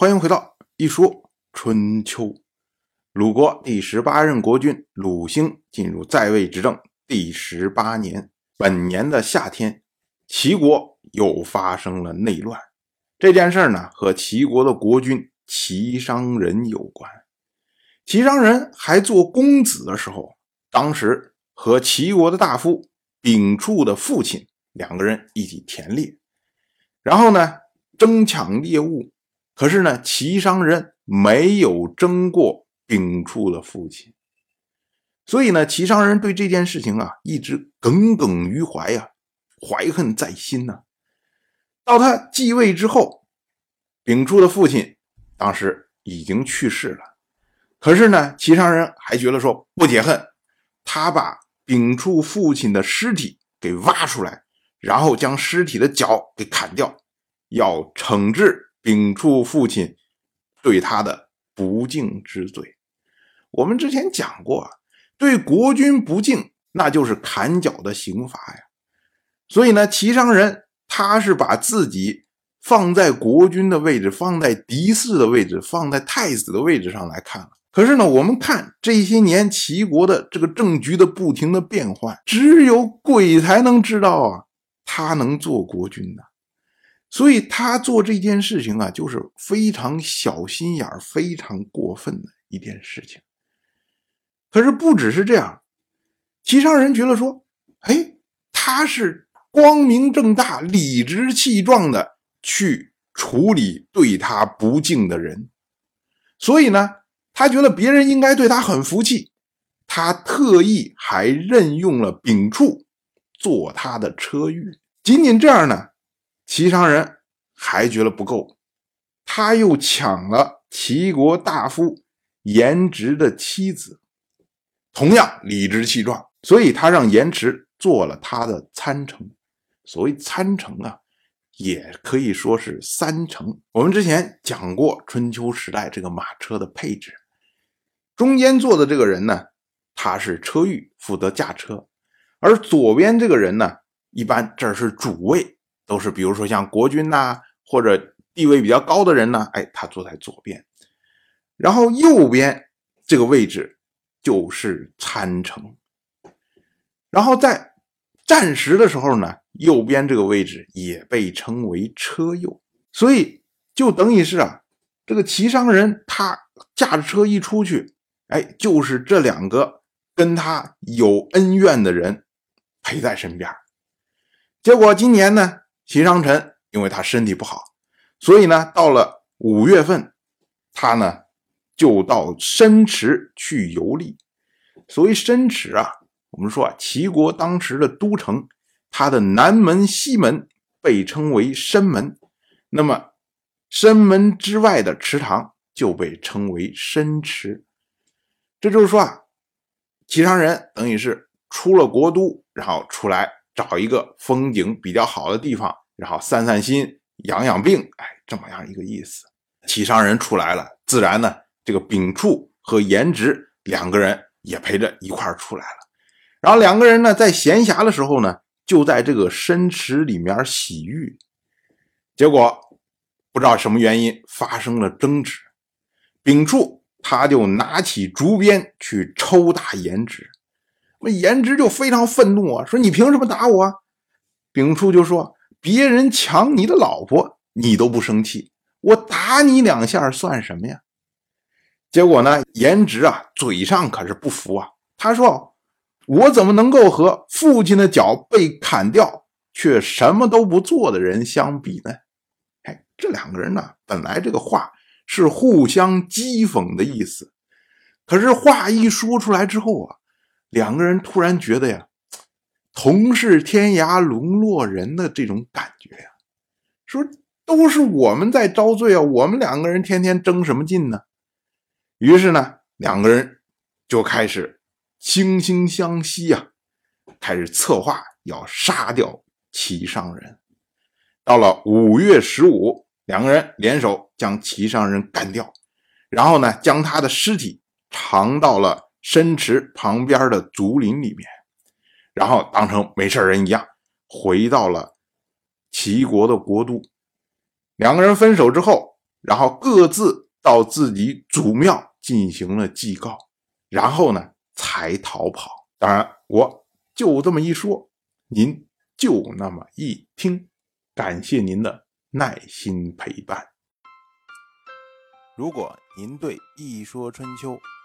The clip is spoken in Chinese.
欢迎回到一说春秋。鲁国第十八任国君鲁兴进入在位执政第十八年，本年的夏天，齐国又发生了内乱。这件事呢，和齐国的国君齐商人有关。齐商人还做公子的时候，当时和齐国的大夫丙处的父亲两个人一起田猎，然后呢，争抢猎物。可是呢，齐商人没有争过丙处的父亲，所以呢，齐商人对这件事情啊一直耿耿于怀呀，怀恨在心呐。到他继位之后，丙处的父亲当时已经去世了，可是呢，齐商人还觉得说不解恨，他把丙处父亲的尸体给挖出来，然后将尸体的脚给砍掉，要惩治。秉处父亲对他的不敬之罪，我们之前讲过，对国君不敬，那就是砍脚的刑罚呀。所以呢，齐商人他是把自己放在国君的位置，放在嫡嗣的位置，放在太子的位置上来看了。可是呢，我们看这些年齐国的这个政局的不停的变换，只有鬼才能知道啊，他能做国君呢。所以他做这件事情啊，就是非常小心眼、非常过分的一件事情。可是不只是这样，齐商人觉得说：“哎，他是光明正大、理直气壮的去处理对他不敬的人，所以呢，他觉得别人应该对他很服气。他特意还任用了丙处做他的车御，仅仅这样呢。”齐商人还觉得不够，他又抢了齐国大夫颜值的妻子，同样理直气壮，所以他让颜值做了他的参乘。所谓参乘啊，也可以说是三乘。我们之前讲过春秋时代这个马车的配置，中间坐的这个人呢，他是车御，负责驾车，而左边这个人呢，一般这是主位。都是，比如说像国君呐，或者地位比较高的人呢，哎，他坐在左边，然后右边这个位置就是参乘，然后在战时的时候呢，右边这个位置也被称为车右，所以就等于是啊，这个齐商人他驾着车一出去，哎，就是这两个跟他有恩怨的人陪在身边，结果今年呢。齐商臣因为他身体不好，所以呢，到了五月份，他呢就到申池去游历。所谓申池啊，我们说啊，齐国当时的都城，它的南门、西门被称为申门，那么申门之外的池塘就被称为申池。这就是说啊，齐商人等于是出了国都，然后出来找一个风景比较好的地方。然后散散心、养养病，哎，这么样一个意思。齐商人出来了，自然呢，这个丙处和颜值两个人也陪着一块儿出来了。然后两个人呢，在闲暇的时候呢，就在这个深池里面洗浴。结果不知道什么原因发生了争执，丙处他就拿起竹鞭去抽打颜值，那颜值就非常愤怒啊，说你凭什么打我？丙处就说。别人抢你的老婆，你都不生气，我打你两下算什么呀？结果呢，颜值啊，嘴上可是不服啊。他说：“我怎么能够和父亲的脚被砍掉却什么都不做的人相比呢？”哎，这两个人呢，本来这个话是互相讥讽的意思，可是话一说出来之后啊，两个人突然觉得呀。同是天涯沦落人的这种感觉呀，说都是我们在遭罪啊，我们两个人天天争什么劲呢？于是呢，两个人就开始惺惺相惜呀，开始策划要杀掉齐商人。到了五月十五，两个人联手将齐商人干掉，然后呢，将他的尸体藏到了深池旁边的竹林里面。然后当成没事人一样，回到了齐国的国都。两个人分手之后，然后各自到自己祖庙进行了祭告，然后呢才逃跑。当然，我就这么一说，您就那么一听。感谢您的耐心陪伴。如果您对《一说春秋》